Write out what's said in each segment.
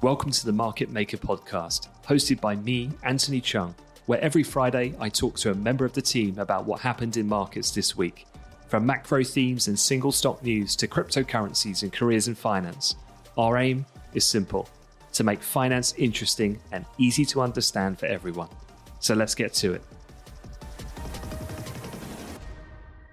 Welcome to the Market Maker podcast, hosted by me, Anthony Cheung, where every Friday I talk to a member of the team about what happened in markets this week. From macro themes and single stock news to cryptocurrencies and careers in finance, our aim is simple to make finance interesting and easy to understand for everyone. So let's get to it.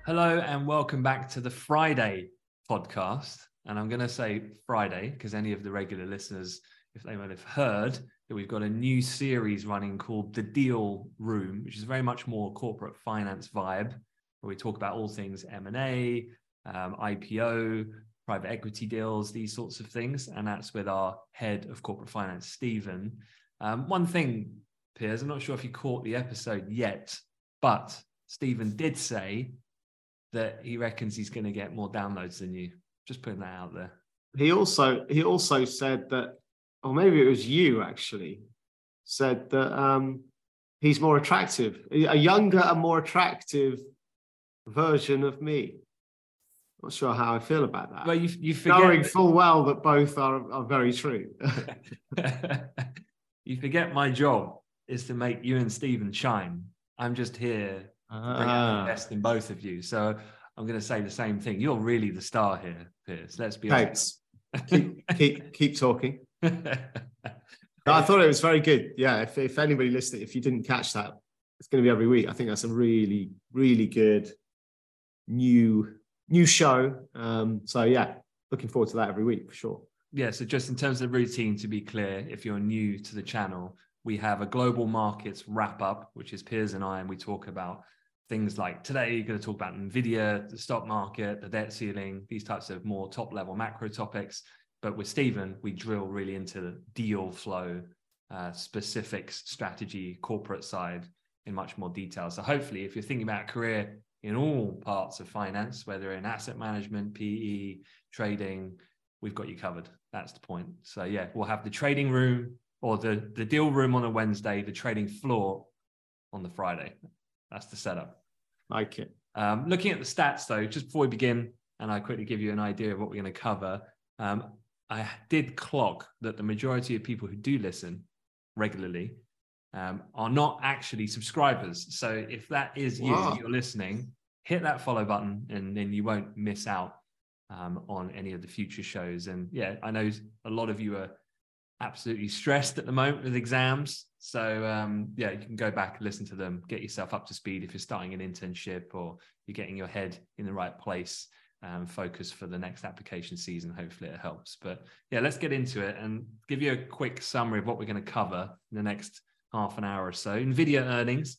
Hello, and welcome back to the Friday podcast. And I'm going to say Friday because any of the regular listeners if they might have heard that we've got a new series running called The Deal Room, which is very much more corporate finance vibe, where we talk about all things M&A, um, IPO, private equity deals, these sorts of things. And that's with our head of corporate finance, Stephen. Um, one thing, Piers, I'm not sure if you caught the episode yet, but Stephen did say that he reckons he's going to get more downloads than you. Just putting that out there. He also he also said that or maybe it was you actually, said that um, he's more attractive, a younger and more attractive version of me. Not sure how I feel about that. Well, you, you forget knowing full well that both are, are very true. you forget my job is to make you and Stephen shine. I'm just here to bring out the ah. best in both of you. So I'm going to say the same thing. You're really the star here, Piers. Let's be Thanks. honest. keep, keep, keep talking. I thought it was very good. Yeah, if, if anybody listening, if you didn't catch that, it's going to be every week. I think that's a really, really good new new show. Um, so yeah, looking forward to that every week for sure. Yeah. So just in terms of routine, to be clear, if you're new to the channel, we have a global markets wrap up, which is Piers and I, and we talk about things like today, you're going to talk about Nvidia, the stock market, the debt ceiling, these types of more top level macro topics. But with Stephen, we drill really into the deal flow, uh, specifics, strategy, corporate side in much more detail. So hopefully, if you're thinking about a career in all parts of finance, whether in asset management, PE, trading, we've got you covered. That's the point. So yeah, we'll have the trading room or the, the deal room on a Wednesday, the trading floor on the Friday. That's the setup. Like it. Um, looking at the stats though, just before we begin, and I quickly give you an idea of what we're going to cover. Um, I did clock that the majority of people who do listen regularly um, are not actually subscribers. So if that is you, wow. you're listening, hit that follow button and then you won't miss out um, on any of the future shows. And yeah, I know a lot of you are absolutely stressed at the moment with exams. So um, yeah, you can go back and listen to them, get yourself up to speed if you're starting an internship or you're getting your head in the right place um, focus for the next application season. Hopefully, it helps. But yeah, let's get into it and give you a quick summary of what we're going to cover in the next half an hour or so. Nvidia earnings.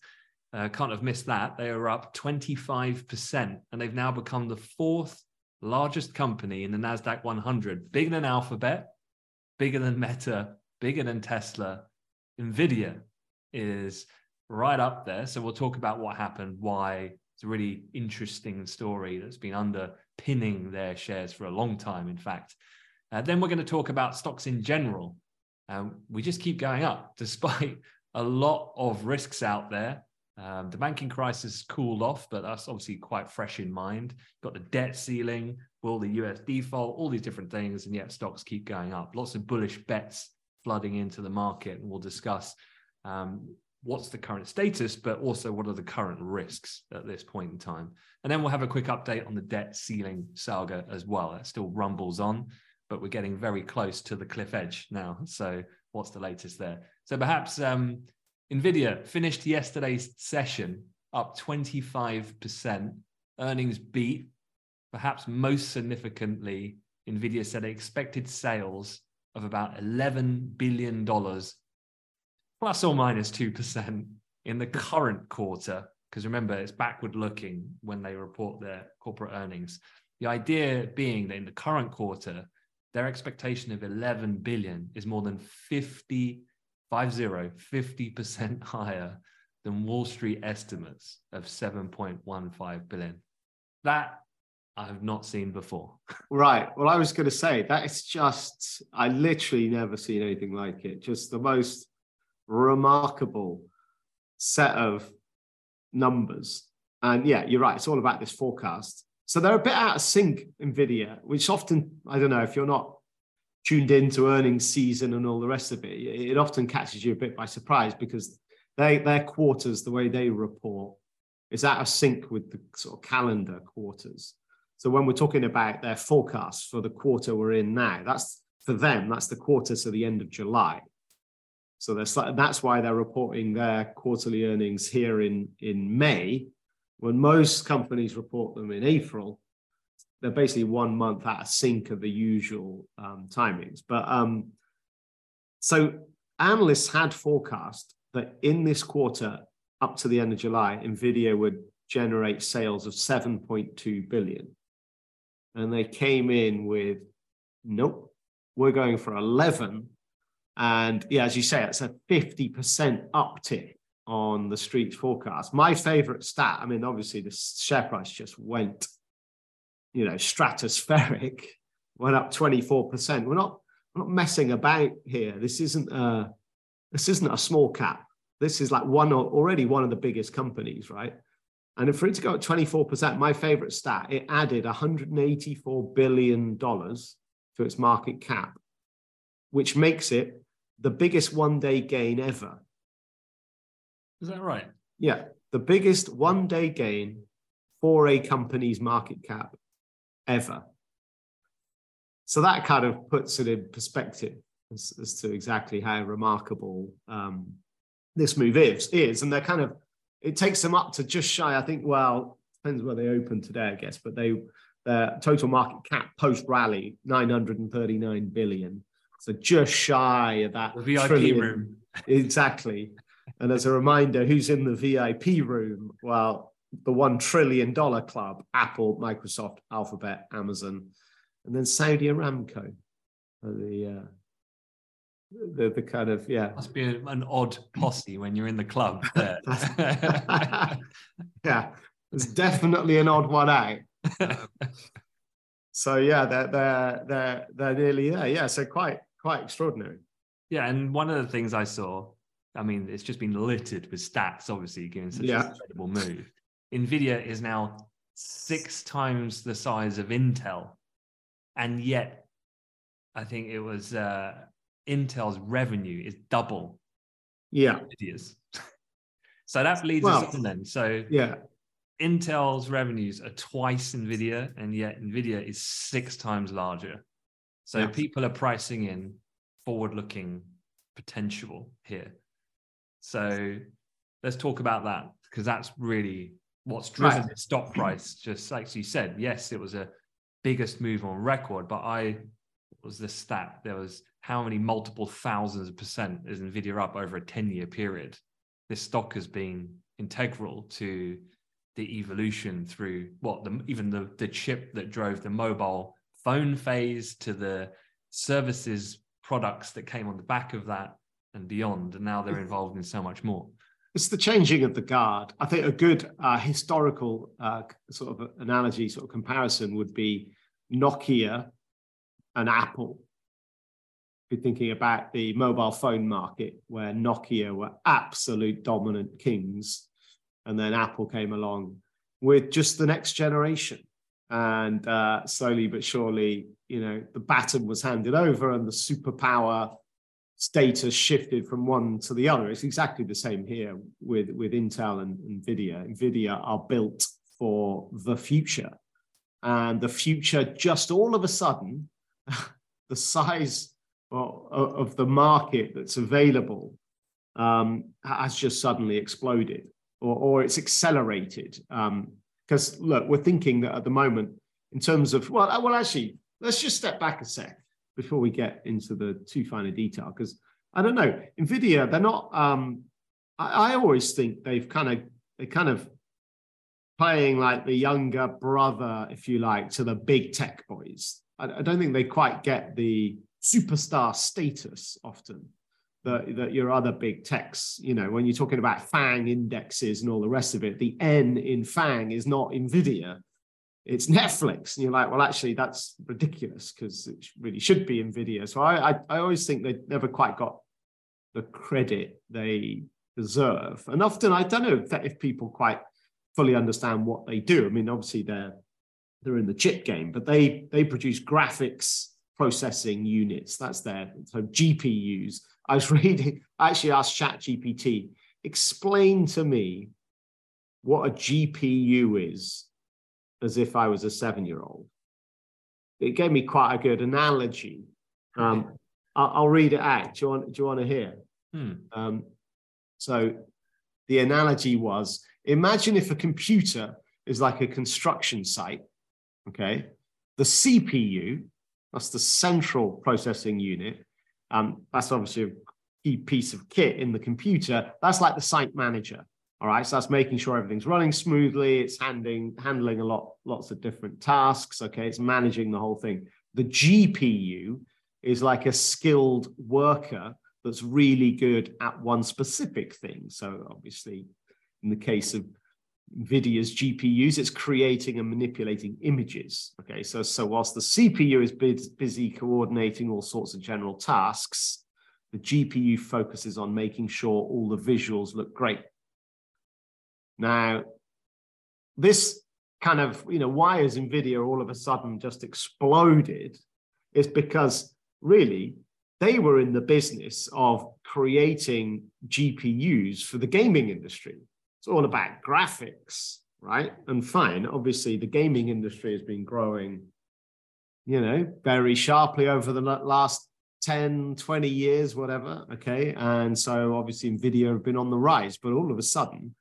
Uh, can't have missed that. They are up 25%, and they've now become the fourth largest company in the NASDAQ 100, bigger than Alphabet, bigger than Meta, bigger than Tesla. Nvidia is right up there. So we'll talk about what happened, why it's a really interesting story that's been underpinning their shares for a long time, in fact. Uh, then we're going to talk about stocks in general. Um, we just keep going up despite a lot of risks out there. Um, the banking crisis cooled off, but that's obviously quite fresh in mind. Got the debt ceiling, will the US default, all these different things, and yet stocks keep going up. Lots of bullish bets flooding into the market, and we'll discuss um, what's the current status, but also what are the current risks at this point in time. And then we'll have a quick update on the debt ceiling saga as well. That still rumbles on, but we're getting very close to the cliff edge now. So what's the latest there? So perhaps um, NVIDIA finished yesterday's session up 25%, earnings beat. Perhaps most significantly, NVIDIA said expected sales of about $11 billion plus or minus 2% in the current quarter, because remember, it's backward looking when they report their corporate earnings. The idea being that in the current quarter, their expectation of 11 billion is more than 50, 50, 50% higher than Wall Street estimates of 7.15 billion. That I have not seen before. right. Well, I was going to say that it's just, I literally never seen anything like it. Just the most remarkable set of numbers. And yeah, you're right. It's all about this forecast. So they're a bit out of sync, NVIDIA, which often, I don't know, if you're not tuned into earnings season and all the rest of it, it often catches you a bit by surprise because they, their quarters, the way they report, is out of sync with the sort of calendar quarters. So when we're talking about their forecast for the quarter we're in now, that's for them, that's the quarter to the end of July. So that's why they're reporting their quarterly earnings here in, in May, when most companies report them in April. They're basically one month out of sync of the usual um, timings. But um, so analysts had forecast that in this quarter, up to the end of July, Nvidia would generate sales of 7.2 billion. And they came in with, nope, we're going for 11. And yeah, as you say, it's a 50% uptick on the street's forecast. My favorite stat, I mean, obviously the share price just went, you know, stratospheric, went up 24%. We're not, we're not messing about here. This isn't a, this isn't a small cap. This is like one already one of the biggest companies, right? And for it to go at 24%, my favorite stat, it added $184 billion to its market cap, which makes it the biggest one day gain ever. Is that right? Yeah, the biggest one day gain for a company's market cap ever. So that kind of puts it in perspective as, as to exactly how remarkable um, this move is, is. And they're kind of it takes them up to just shy. I think. Well, depends where they open today, I guess. But they their total market cap post rally nine hundred and thirty nine billion. So just shy of that the VIP trillion. room. Exactly. and as a reminder, who's in the VIP room? Well, the one trillion dollar club: Apple, Microsoft, Alphabet, Amazon, and then Saudi Aramco. The uh, the, the kind of yeah must be an odd posse when you're in the club there. yeah it's definitely an odd one out so yeah they're they're they're they're nearly there yeah so quite quite extraordinary yeah and one of the things i saw i mean it's just been littered with stats obviously given such yeah. an incredible move nvidia is now six times the size of intel and yet i think it was uh Intel's revenue is double. Yeah. Nvidia's. so that leads well, us on then. So yeah, Intel's revenues are twice Nvidia, and yet Nvidia is six times larger. So yeah. people are pricing in forward-looking potential here. So let's talk about that because that's really what's driven right. the stock price. Just like you said, yes, it was a biggest move on record, but I was the stat there was how many multiple thousands of percent is Nvidia up over a 10 year period? This stock has been integral to the evolution through what the, even the, the chip that drove the mobile phone phase to the services products that came on the back of that and beyond. And now they're involved in so much more. It's the changing of the guard. I think a good uh, historical uh, sort of analogy, sort of comparison would be Nokia and Apple be thinking about the mobile phone market where Nokia were absolute dominant kings. And then Apple came along with just the next generation. And uh, slowly but surely, you know, the baton was handed over and the superpower status shifted from one to the other. It's exactly the same here with, with Intel and NVIDIA. NVIDIA are built for the future. And the future, just all of a sudden, the size of the market that's available um, has just suddenly exploded or, or it's accelerated. Because look, we're thinking that at the moment, in terms of well, uh, well, actually, let's just step back a sec before we get into the too fine a detail. Because I don't know, Nvidia, they're not. Um, I, I always think they've kind of they kind of playing like the younger brother, if you like, to the big tech boys. I, I don't think they quite get the superstar status often that, that your other big techs, you know, when you're talking about FANG indexes and all the rest of it, the N in FANG is not NVIDIA, it's Netflix. And you're like, well, actually, that's ridiculous because it really should be NVIDIA. So I, I, I always think they never quite got the credit they deserve. And often, I don't know if, if people quite fully understand what they do. I mean, obviously, they're they're in the chip game, but they they produce graphics processing units. That's their so GPUs. I was reading, I actually asked ChatGPT, explain to me what a GPU is as if I was a seven year old. It gave me quite a good analogy. Um, I'll, I'll, read it out. Do you want, do you want to hear? Hmm. Um, so the analogy was imagine if a computer is like a construction site, okay? The CPU, that's the central processing unit. Um, that's obviously a key piece of kit in the computer. That's like the site manager. All right, so that's making sure everything's running smoothly. It's handling handling a lot, lots of different tasks. Okay, it's managing the whole thing. The GPU is like a skilled worker that's really good at one specific thing. So obviously, in the case of NVIDIA's GPUs, it's creating and manipulating images. Okay, so, so whilst the CPU is busy coordinating all sorts of general tasks, the GPU focuses on making sure all the visuals look great. Now, this kind of, you know, why has NVIDIA all of a sudden just exploded is because really they were in the business of creating GPUs for the gaming industry. It's all about graphics, right? And fine, obviously, the gaming industry has been growing, you know, very sharply over the last 10, 20 years, whatever. Okay. And so obviously, NVIDIA have been on the rise, but all of a sudden,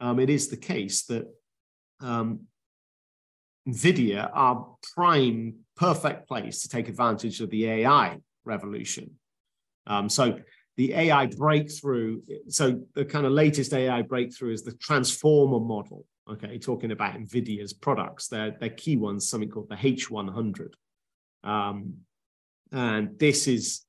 um, it is the case that um, NVIDIA are prime, perfect place to take advantage of the AI revolution. Um, so the AI breakthrough, so the kind of latest AI breakthrough is the transformer model. Okay, talking about NVIDIA's products, their, their key ones, something called the H100. Um, and this is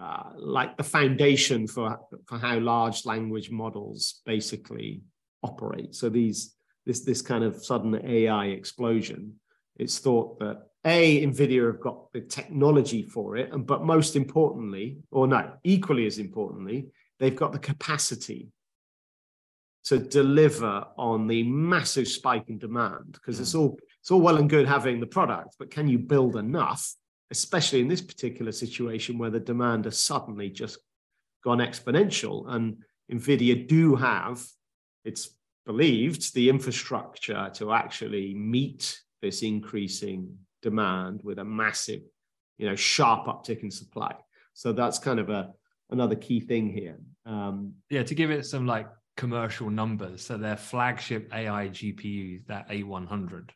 uh, like the foundation for, for how large language models basically operate. So these this this kind of sudden AI explosion, it's thought that a nvidia have got the technology for it and but most importantly or no equally as importantly they've got the capacity to deliver on the massive spike in demand because mm. it's all it's all well and good having the product but can you build enough especially in this particular situation where the demand has suddenly just gone exponential and nvidia do have it's believed the infrastructure to actually meet this increasing demand with a massive, you know, sharp uptick in supply. So that's kind of a another key thing here. Um, yeah, to give it some like commercial numbers, so their flagship AI GPU, that A100,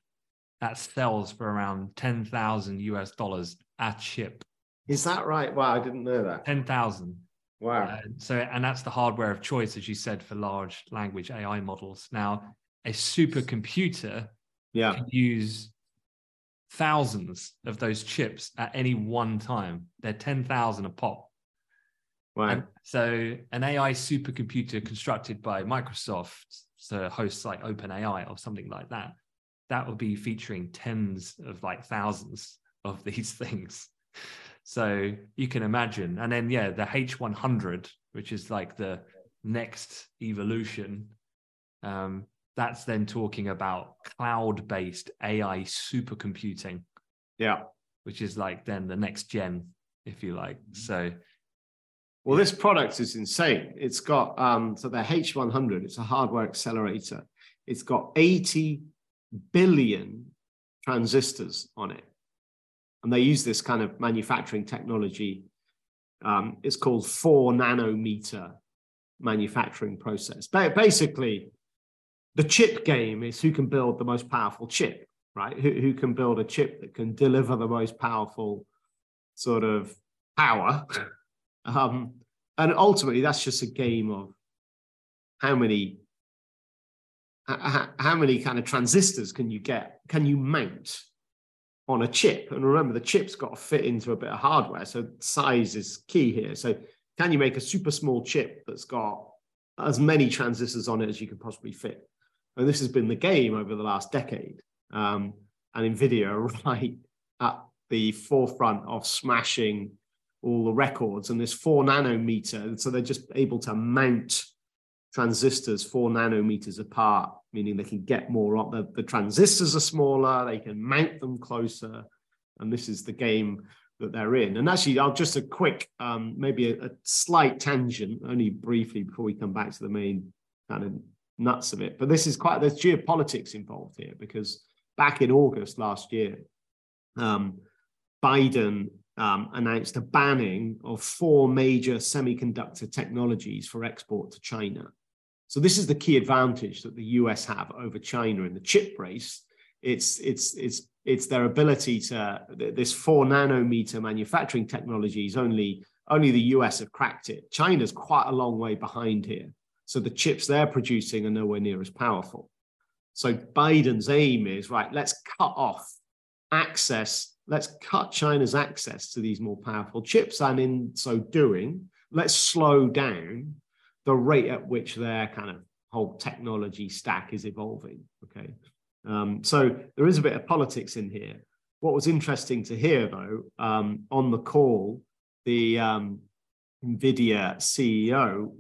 that sells for around ten thousand US dollars a chip. Is that right? Wow, I didn't know that. Ten thousand. Wow. Uh, so, and that's the hardware of choice, as you said, for large language AI models. Now, a supercomputer yeah. can use thousands of those chips at any one time. They're 10,000 a pop. Wow. And so an AI supercomputer constructed by Microsoft to host like OpenAI or something like that, that would be featuring tens of like thousands of these things. So you can imagine. And then, yeah, the H100, which is like the next evolution, um, that's then talking about cloud based AI supercomputing. Yeah. Which is like then the next gen, if you like. So, well, this product is insane. It's got, um, so the H100, it's a hardware accelerator. It's got 80 billion transistors on it. And they use this kind of manufacturing technology. Um, it's called four nanometer manufacturing process. But basically, the chip game is who can build the most powerful chip, right? Who, who can build a chip that can deliver the most powerful sort of power. Um, and ultimately, that's just a game of how many how, many kind of transistors can you get? Can you mount on a chip? And remember, the chip's got to fit into a bit of hardware, so size is key here. So, can you make a super small chip that's got as many transistors on it as you can possibly fit? And this has been the game over the last decade. Um, and NVIDIA are right at the forefront of smashing all the records and this four nanometer. So they're just able to mount transistors four nanometers apart, meaning they can get more The, the transistors are smaller, they can mount them closer. And this is the game that they're in. And actually, I'll just a quick, um, maybe a, a, slight tangent, only briefly before we come back to the main kind of nuts of it. But this is quite there's geopolitics involved here because back in August last year, um, Biden um, announced a banning of four major semiconductor technologies for export to China. So this is the key advantage that the US have over China in the chip race. It's it's it's it's their ability to this four nanometer manufacturing technologies only only the US have cracked it. China's quite a long way behind here. So the chips they're producing are nowhere near as powerful. So Biden's aim is right, let's cut off access, let's cut China's access to these more powerful chips. And in so doing, let's slow down the rate at which their kind of whole technology stack is evolving. Okay. Um, so there is a bit of politics in here. What was interesting to hear, though, um, on the call, the um, NVIDIA CEO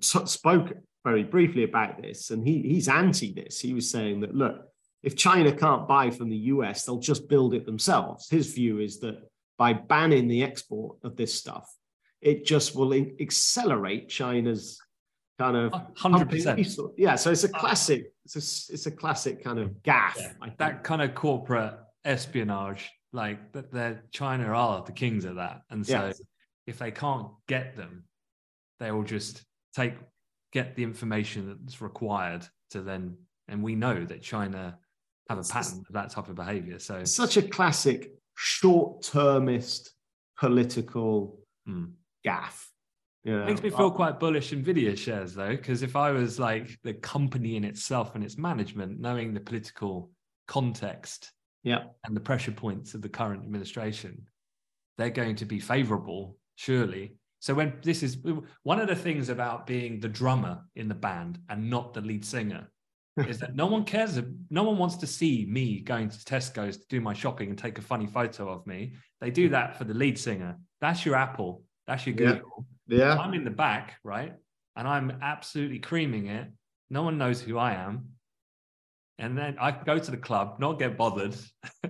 spoke very briefly about this, and he, he's anti this. He was saying that, look, if China can't buy from the US, they'll just build it themselves. His view is that by banning the export of this stuff, it just will accelerate China's kind of 100%. Yeah, so it's a uh, classic it's a, it's a classic kind of gaffe. Yeah, that kind of corporate espionage, like that, China are the kings of that, and so yes. If they can't get them, they will just take get the information that's required to then, and we know that China have a pattern of that type of behavior. So such a classic short-termist political mm. gaffe yeah. Makes me feel quite bullish Nvidia shares though, because if I was like the company in itself and its management, knowing the political context yeah. and the pressure points of the current administration, they're going to be favorable, surely. So when this is one of the things about being the drummer in the band and not the lead singer is that no one cares. No one wants to see me going to Tesco's to do my shopping and take a funny photo of me. They do that for the lead singer. That's your Apple. That's your Google. Yeah. I'm in the back, right? And I'm absolutely creaming it. No one knows who I am. And then I go to the club, not get bothered.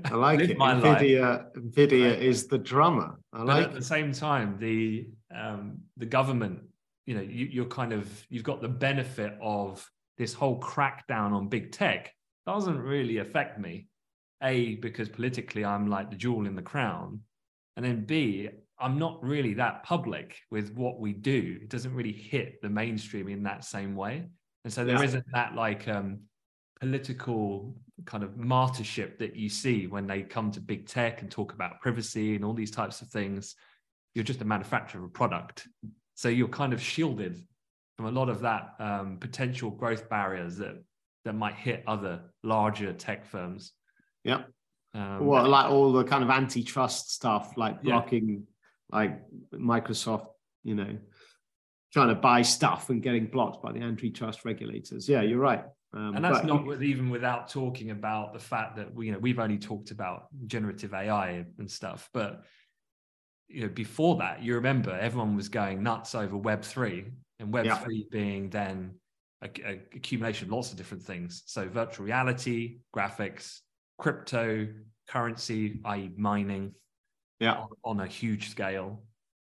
I like it. Nvidia, Nvidia right? is the drummer. I but like at the same time, the um, the government, you know, you, you're kind of you've got the benefit of this whole crackdown on big tech doesn't really affect me. A, because politically I'm like the jewel in the crown. And then B, I'm not really that public with what we do. It doesn't really hit the mainstream in that same way. And so there yeah. not that like um, political kind of martyrship that you see when they come to big tech and talk about privacy and all these types of things. You're just a manufacturer of a product. So you're kind of shielded from a lot of that um, potential growth barriers that that might hit other larger tech firms. Yeah. Um, well, like all the kind of antitrust stuff, like blocking like Microsoft, you know, trying to buy stuff and getting blocked by the antitrust regulators. Yeah, you're right. Um, and that's not with, even without talking about the fact that we, you know, we've only talked about generative AI and stuff, but you know, before that, you remember everyone was going nuts over Web three, and Web three yeah. being then a, a accumulation of lots of different things. So virtual reality, graphics, crypto, currency, i.e., mining, yeah. on, on a huge scale.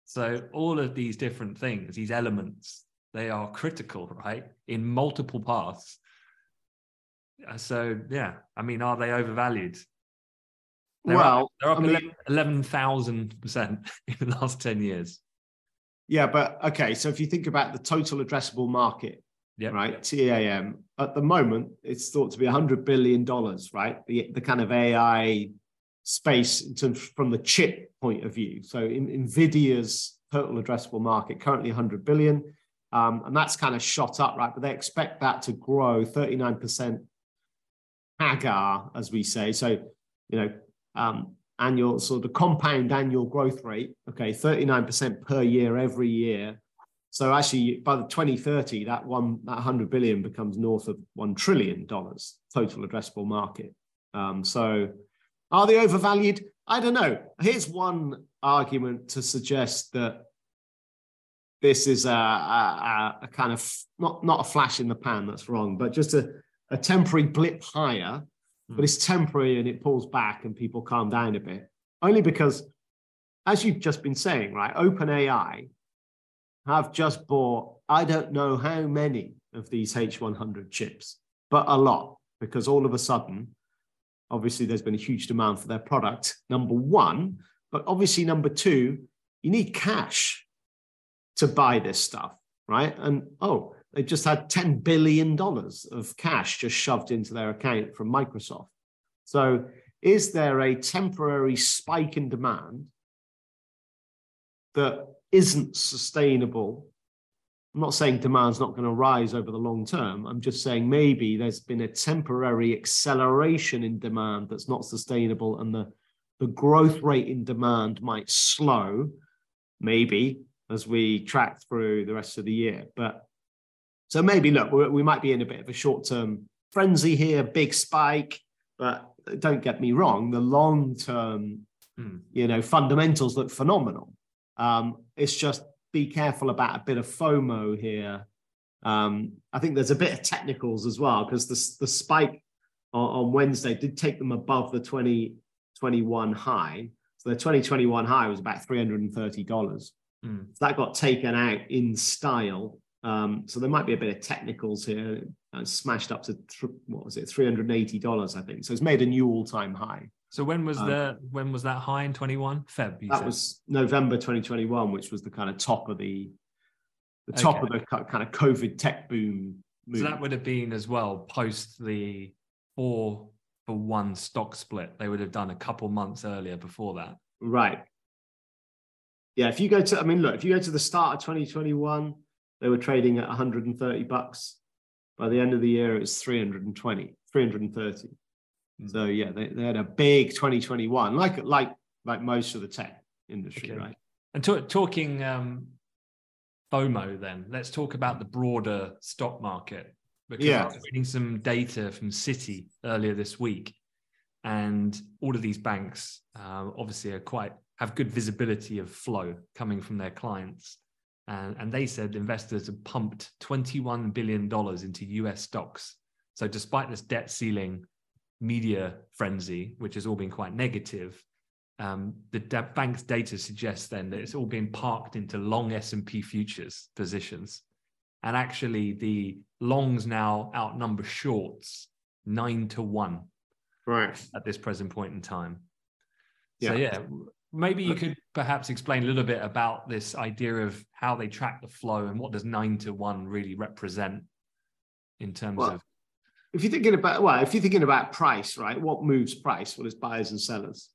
So all of these different things, these elements, they are critical, right, in multiple paths. Uh, so yeah, I mean, are they overvalued? They're well, up, they're up I mean, 11,000 percent in the last 10 years. Yeah, but okay. So if you think about the total addressable market, yep. right. TAM, at the moment, it's thought to be $100 billion, right? The, the kind of AI space in terms from the chip point of view. So in, NVIDIA's total addressable market currently 100 billion, um, and that's kind of shot up, right? But they expect that to grow 39% CAGR, as we say. So, you know, um, annual sort of compound annual growth rate, okay, 39% per year every year. So actually, by the 2030, that one that 100 billion becomes north of one trillion dollars total addressable market. Um, so are they overvalued? I don't know. Here's one argument to suggest that this is a, a, a, kind of not, not a flash in the pan, that's wrong, but just a, a temporary blip higher, mm. but it's temporary and it pulls back and people calm down a bit. Only because as you've just been saying, right? OpenAI have just bought, I don't know how many of these H100 chips, but a lot, because all of a sudden, obviously, there's been a huge demand for their product, number one. But obviously, number two, you need cash to buy this stuff, right? And oh, they just had $10 billion of cash just shoved into their account from Microsoft. So, is there a temporary spike in demand that isn't sustainable? I'm not saying demand's not going to rise over the long term. I'm just saying maybe there's been a temporary acceleration in demand that's not sustainable and the, the growth rate in demand might slow, maybe as we track through the rest of the year. But so maybe look, we might be in a bit of a short term frenzy here, big spike, but don't get me wrong, the long term, mm. you know, fundamentals look phenomenal. Um, it's just be careful about a bit of FOMO here. Um, I think there's a bit of technicals as well because the, the spike on, on, Wednesday did take them above the 2021 high. So the 2021 high was about $330. Mm. So that got taken out in style. Um, so there might be a bit of technicals here, uh, smashed up to th- what was it, three hundred and eighty dollars, I think. So it's made a new all-time high. So when was um, the when was that high in 21? Feb. that said? was November 2021, which was the kind of top of the the top okay. of the kind of COVID tech boom. So that would have been as well post the four for one stock split. They would have done a couple months earlier before that. Right. Yeah, if you go to, I mean, look, if you go to the start of 2021, they were trading at 130 bucks. By the end of the year, it was 320, 330. Mm. So yeah, they, they had a big 2021, like like like most of the tech industry, okay. right? And to, talking um, FOMO, then let's talk about the broader stock market because yeah. I was reading some data from Citi earlier this week, and all of these banks uh, obviously are quite have good visibility of flow coming from their clients. And, and they said investors have pumped $21 billion into US stocks. So, despite this debt ceiling media frenzy, which has all been quite negative, um, the bank's data suggests then that it's all been parked into long S&P futures positions. And actually the longs now outnumber shorts nine to one right. at this present point in time. Yeah. So yeah, maybe you could perhaps explain a little bit about this idea of how they track the flow and what does nine to one really represent in terms well, of if you're thinking about well, if you're thinking about price, right? What moves price? Well, it's buyers and sellers.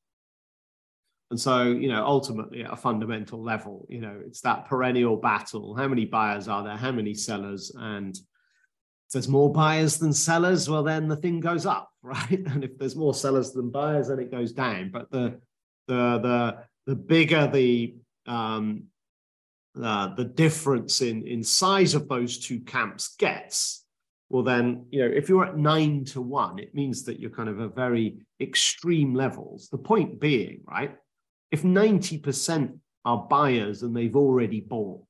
And so, you know, ultimately at a fundamental level, you know, it's that perennial battle. How many buyers are there? How many sellers? And if there's more buyers than sellers, well, then the thing goes up, right? And if there's more sellers than buyers, then it goes down. But the the the the bigger the um, uh, the difference in in size of those two camps gets, well then you know if you're at nine to one it means that you're kind of a very extreme levels. The point being right if 90% are buyers and they've already bought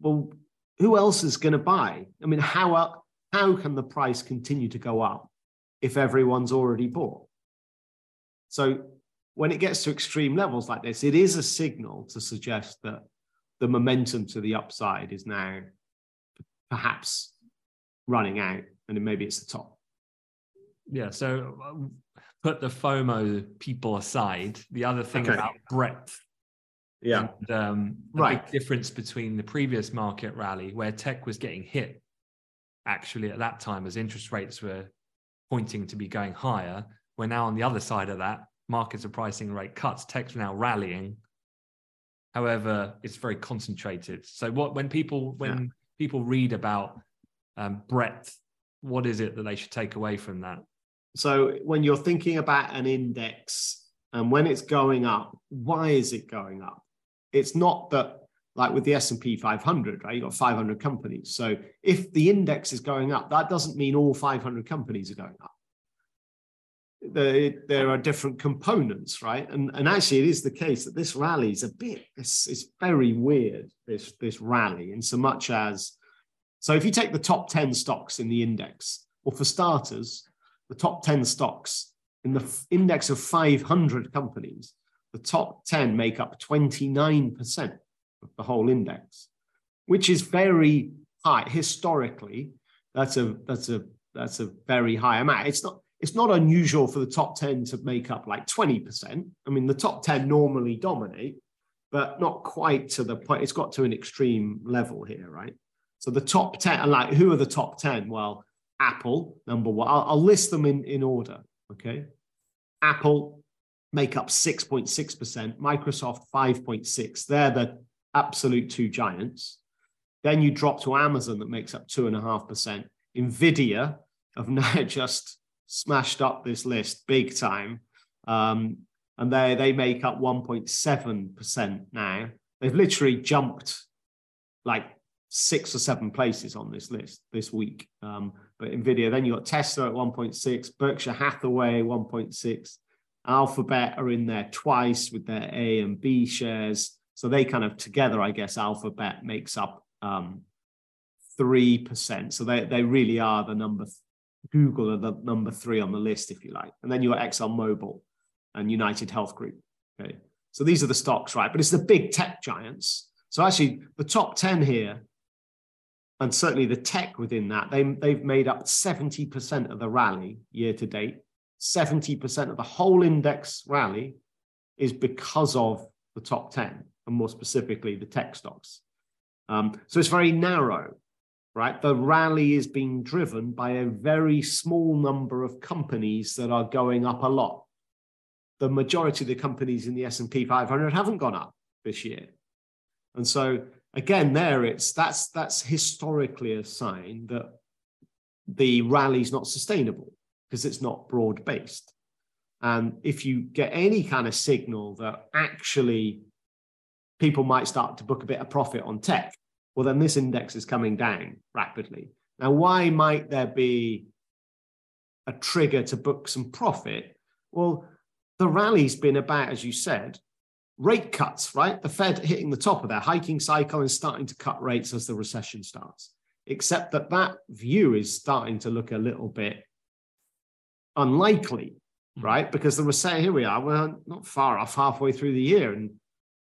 well who else is going to buy? I mean how up how can the price continue to go up if everyone's already bought? So when it gets to extreme levels like this it is a signal to suggest that the momentum to the upside is now perhaps running out, and maybe it's the top. Yeah. So um, put the FOMO people aside. The other thing okay. about breadth. Yeah. And, um, right. Big difference between the previous market rally where tech was getting hit, actually at that time as interest rates were pointing to be going higher. We're now on the other side of that. Markets are pricing rate cuts. Tech's now rallying. However, it's very concentrated. So what when people when yeah. people read about um, breadth, what is it that they should take away from that? So when you're thinking about an index and when it's going up, why is it going up? It's not that like with the S&P 500, right? You've got 500 companies. So if the index is going up, that doesn't mean all 500 companies are going up. There, there are different components, right? And, and actually, it is the case that this rally is a bit, it's, it's very weird, this, this rally, in so much as so if you take the top 10 stocks in the index, or for starters, the top 10 stocks in the index of 500 companies, the top 10 make up 29% of the whole index, which is very high historically. That's a that's a that's a very high amount. It's not it's not unusual for the top 10 to make up like 20%. I mean, the top 10 normally dominate, but not quite to the point. It's got to an extreme level here, right? So the top 10, like who are the top 10? Well, Apple, number one. I'll, I'll list them in, in order. Okay. Apple make up 6.6%, Microsoft 5.6. They're the absolute two giants. Then you drop to Amazon that makes up 2.5%. Nvidia have now just smashed up this list big time. Um, and they, they make up 1.7% now. They've literally jumped like six or seven places on this list this week. Um, but Nvidia, then you got Tesla at 1.6, Berkshire Hathaway 1.6, Alphabet are in there twice with their A and B shares. So they kind of together, I guess, Alphabet makes up um, 3%. So they, they really are the number, Google are the number three on the list, if you like. And then you got ExxonMobil and United Health Group. Okay. So these are the stocks, right? But it's the big tech giants. So actually, the top 10 here and certainly the tech within that, they, they've made up 70% of the rally year to date. 70% of the whole index rally is because of the top 10, and more specifically, the tech stocks. Um, so it's very narrow, right? The rally is being driven by a very small number of companies that are going up a lot. The majority of the companies in the S&P 500 haven't gone up this year. And so again, there it's that's that's historically a sign that the rally's not sustainable because it's not broad based. And if you get any kind of signal that actually people might start to book a bit of profit on tech, well, then this index is coming down rapidly. Now, why might there be a trigger to book some profit? Well, the rally's been about, as you said, rate cuts, right? The Fed hitting the top of their hiking cycle and starting to cut rates as the recession starts. Except that that view is starting to look a little bit unlikely, hmm. right? Because the recession, here we are, we're not far off halfway through the year. And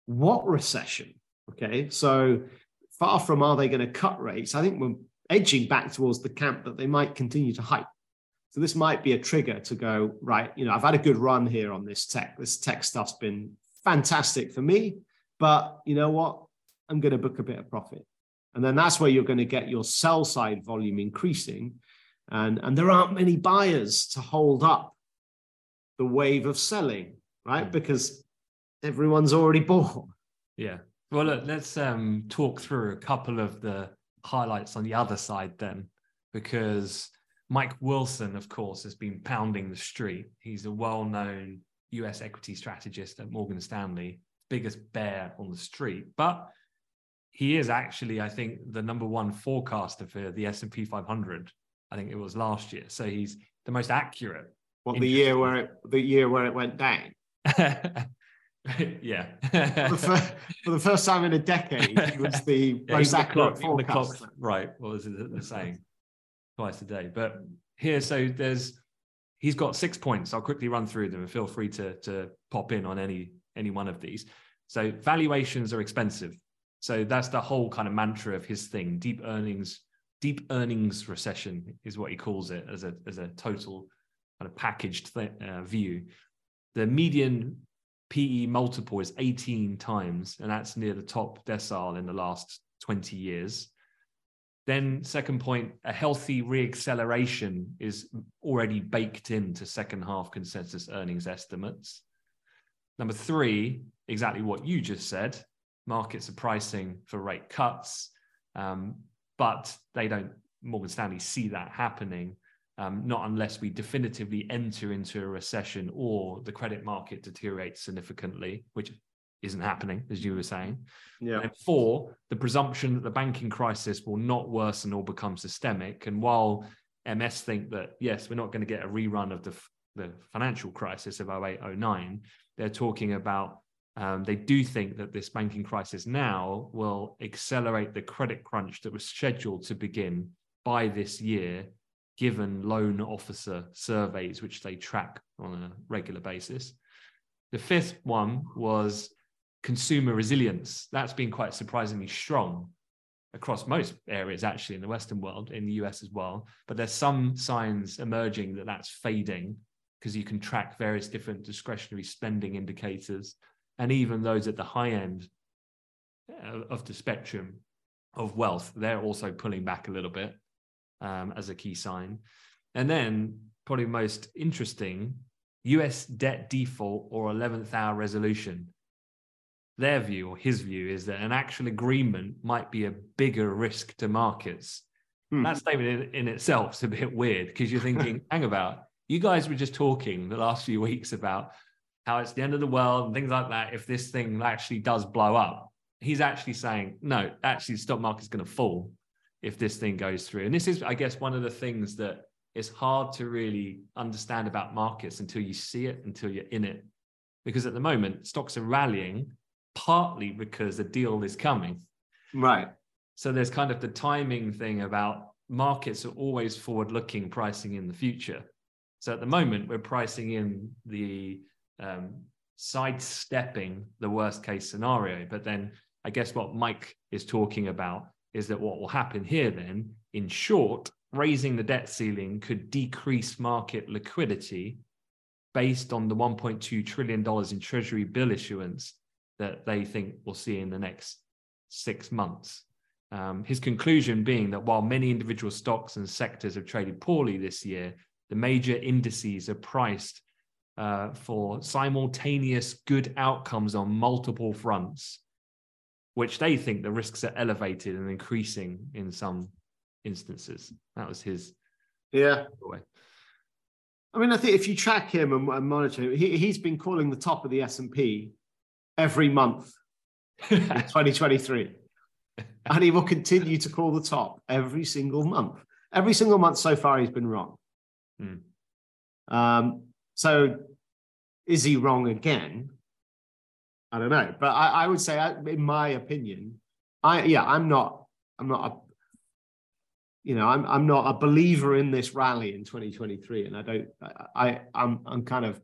what recession? Okay. So far from are they going to cut rates? I think we're edging back towards the camp that they might continue to hike. So this might be a trigger to go, right, you know, I've had a good run here on this tech. This tech stuff's been fantastic for me. But you know what? I'm going to book a bit of profit. And then that's where you're going to get your sell side volume increasing. And, and there aren't many buyers to hold up the wave of selling, right? Hmm. Because everyone's already bought. Yeah. Well, look, let's um, talk through a couple of the highlights on the other side then, because Mike Wilson, of course, has been pounding the street. He's a well known US equity strategist at Morgan Stanley, biggest bear on the street. But he is actually, I think, the number one forecaster for the S&P 500. I think it was last year. So he's the most accurate. What the year where it the year where it went down? yeah. for, the for, the first time in a decade, it was the yeah, most accurate the clock, right. What was it the saying? Twice a day. But here, so there's he's got six points. I'll quickly run through them and feel free to, to pop in on any any one of these. So valuations are expensive. So that's the whole kind of mantra of his thing. Deep earnings, deep earnings recession is what he calls it as a as a total kind of packaged th- uh, view. The median PE multiple is 18 times, and that's near the top decile in the last 20 years. Then, second point, a healthy reacceleration is already baked into second half consensus earnings estimates. Number three, exactly what you just said markets are pricing for rate cuts, um, but they don't, Morgan Stanley, see that happening. Um, not unless we definitively enter into a recession or the credit market deteriorates significantly, which isn't happening, as you were saying. Yeah. And four, the presumption that the banking crisis will not worsen or become systemic. And while MS think that, yes, we're not going to get a rerun of the, the financial crisis of 08, 09, they're talking about um, they do think that this banking crisis now will accelerate the credit crunch that was scheduled to begin by this year, given loan officer surveys, which they track on a regular basis. The fifth one was consumer resilience. That's been quite surprisingly strong across most areas, actually, in the Western world, in the US as well. But there's some signs emerging that that's fading because you can track various different discretionary spending indicators and even those at the high end uh, of the spectrum of wealth, they're also pulling back a little bit um, as a key sign. And then, probably most interesting, US debt default or 11th hour resolution. Their view or his view is that an actual agreement might be a bigger risk to markets. Hmm. That statement in, in itself is a bit weird because you're thinking, hang about, you guys were just talking the last few weeks about how it's the end of the world and things like that. If this thing actually does blow up, he's actually saying, no, actually, the stock market's going to fall if this thing goes through. And this is, I guess, one of the things that it's hard to really understand about markets until you see it, until you're in it. Because at the moment, stocks are rallying partly because a deal is coming. Right. So there's kind of the timing thing about markets are always forward looking pricing in the future. So at the moment, we're pricing in the um, sidestepping the worst case scenario. But then I guess what Mike is talking about is that what will happen here then, in short, raising the debt ceiling could decrease market liquidity based on the $1.2 trillion in Treasury bill issuance that they think we'll see in the next six months. Um, his conclusion being that while many individual stocks and sectors have traded poorly this year, the major indices are priced uh, for simultaneous good outcomes on multiple fronts, which they think the risks are elevated and increasing in some instances. That was his. Yeah. Way. I mean, I think if you track him and, and monitor him, he, he's been calling the top of the S and P every month in 2023, and he will continue to call the top every single month. Every single month so far, he's been wrong. Hmm. Um, so is he wrong again? I don't know, but I, I would say, in my opinion, I yeah, I'm not, I'm not a, you know, I'm I'm not a believer in this rally in 2023, and I don't, I I'm I'm kind of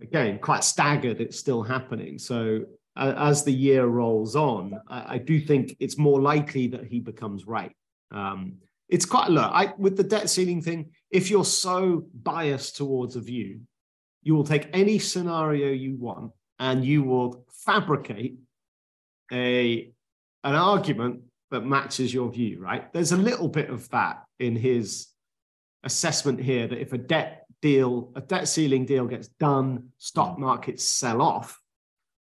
again quite staggered it's still happening. So uh, as the year rolls on, I, I, do think it's more likely that he becomes right. Um, it's quite look I with the debt ceiling thing. If you're so biased towards a view, you will take any scenario you want and you will fabricate a an argument that matches your view. Right? There's a little bit of that in his assessment here that if a debt deal, a debt ceiling deal gets done, stock mm. markets sell off.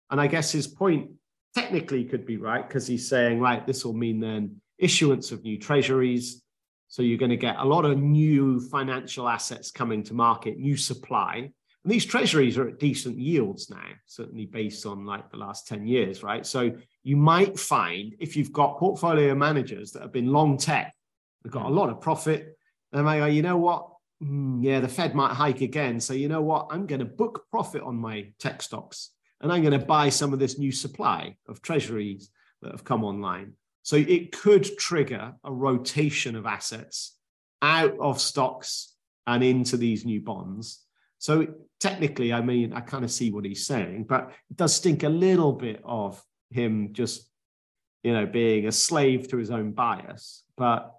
And I guess his point technically could be right because he's saying, right, this will mean then issuance of new treasuries, so you're going to get a lot of new financial assets coming to market, new supply. And these treasuries are at decent yields now, certainly based on like the last 10 years, right? So you might find if you've got portfolio managers that have been long tech, they've got a lot of profit, they might go, you know what? Mm, yeah, the Fed might hike again. So you know what? I'm going to book profit on my tech stocks and I'm going to buy some of this new supply of treasuries that have come online. So it could trigger a rotation of assets out of stocks and into these new bonds. So technically, I mean, I kind of see what he's saying, but it does stink a little bit of him just, you know, being a slave to his own bias. But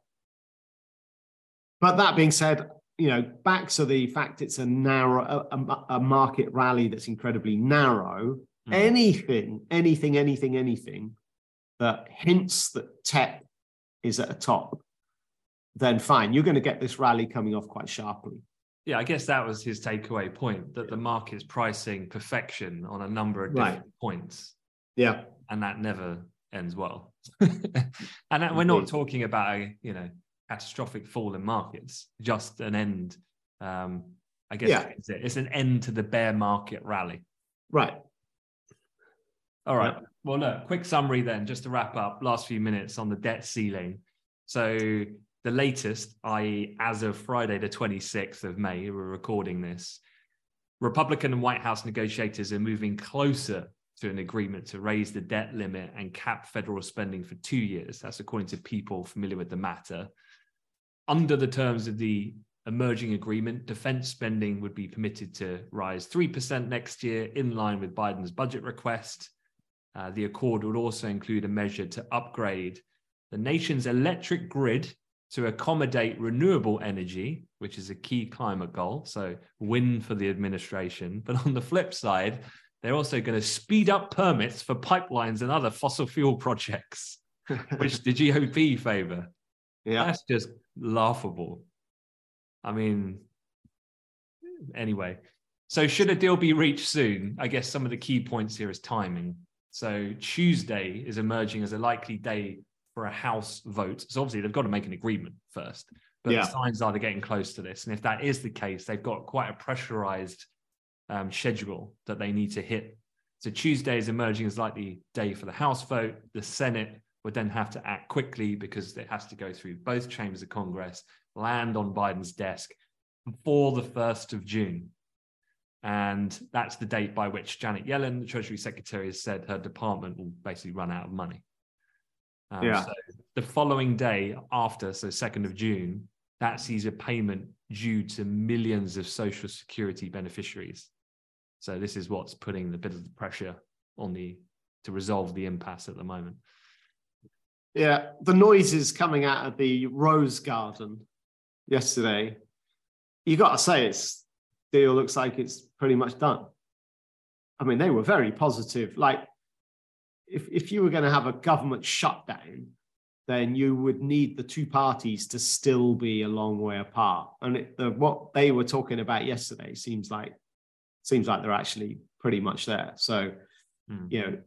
but that being said, you know, back to the fact it's a narrow a, a market rally that's incredibly narrow. Mm. Anything, anything, anything, anything that hints that tech is at a top, then fine, you're going to get this rally coming off quite sharply. Yeah, I guess that was his takeaway point that the market's pricing perfection on a number of different right. points. Yeah. And that never ends well. and that, we're not talking about a, you know, catastrophic fall in markets, just an end. Um, I guess yeah. it's, it's an end to the bear market rally. Right. All right. Well, look, quick summary then, just to wrap up, last few minutes on the debt ceiling. So, the latest, i.e., as of Friday, the 26th of May, we're recording this, Republican and White House negotiators are moving closer to an agreement to raise the debt limit and cap federal spending for two years. That's according to people familiar with the matter. Under the terms of the emerging agreement, defense spending would be permitted to rise 3% next year, in line with Biden's budget request. Uh, the accord would also include a measure to upgrade the nation's electric grid to accommodate renewable energy, which is a key climate goal. So, win for the administration. But on the flip side, they're also going to speed up permits for pipelines and other fossil fuel projects, which the GOP favor. Yeah. That's just laughable. I mean, anyway. So, should a deal be reached soon? I guess some of the key points here is timing. So, Tuesday is emerging as a likely day for a House vote. So, obviously, they've got to make an agreement first. But yeah. the signs are they're getting close to this. And if that is the case, they've got quite a pressurized um, schedule that they need to hit. So, Tuesday is emerging as likely day for the House vote. The Senate would then have to act quickly because it has to go through both chambers of Congress land on Biden's desk before the 1st of June. And that's the date by which Janet Yellen, the Treasury Secretary, has said her department will basically run out of money. Um, yeah. So the following day after, so 2nd of June, that sees a payment due to millions of Social Security beneficiaries. So this is what's putting the bit of the pressure on the to resolve the impasse at the moment. Yeah, the noises coming out of the Rose Garden yesterday, you got to say it's deal looks like it's pretty much done. I mean, they were very positive. Like, if if you were going to have a government shutdown, then you would need the two parties to still be a long way apart. And it, the, what they were talking about yesterday seems like seems like they're actually pretty much there. So, mm. you know,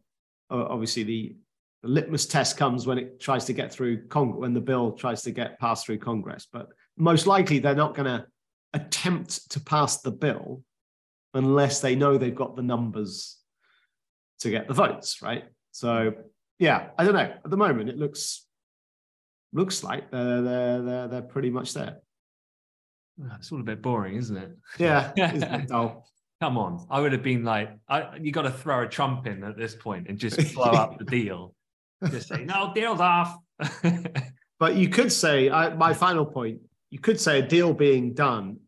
obviously the the litmus test comes when it tries to get through Congress, when the bill tries to get passed through Congress. But most likely they're not going to attempt to pass the bill unless they know they've got the numbers to get the votes, right? So yeah, I don't know. At the moment, it looks looks like they're they're they're, they're pretty much there. Ah, it's all a bit boring, isn't it? Yeah. Come on, I would have been like, I, you got to throw a trump in at this point and just blow up the deal. Just say no, deal's off. but you could say, I, my final point you could say a deal being done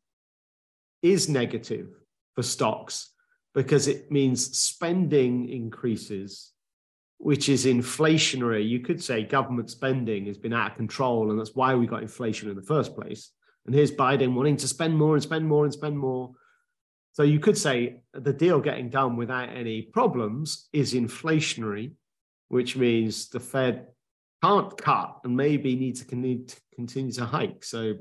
is negative for stocks because it means spending increases, which is inflationary. You could say government spending has been out of control, and that's why we got inflation in the first place. And here's Biden wanting to spend more and spend more and spend more. So you could say the deal getting done without any problems is inflationary, which means the Fed can't cut and maybe need to continue to hike. So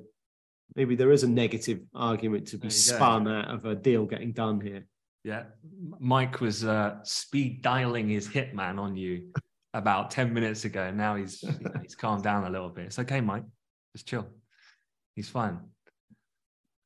maybe there is a negative argument to be spun go. out of a deal getting done here. Yeah, Mike was uh, speed dialing his hitman on you about ten minutes ago. Now he's he's calmed down a little bit. It's okay, Mike. Just chill. He's fine.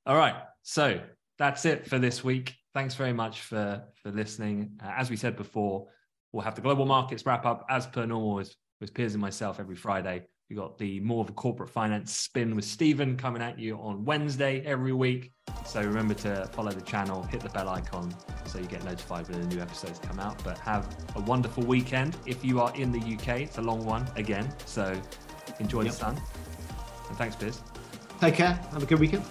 All right, so that's it for this week. Thanks very much for for listening. Uh, as we said before, we'll have the global markets wrap up as per normal with, with Piers and myself every Friday. We got the more of a corporate finance spin with Stephen coming at you on Wednesday every week. So remember to follow the channel, hit the bell icon so you get notified when the new episodes come out. But have a wonderful weekend. If you are in the UK, it's a long one again. So enjoy yep. the sun. And thanks, Piers. Take care. Have a good weekend.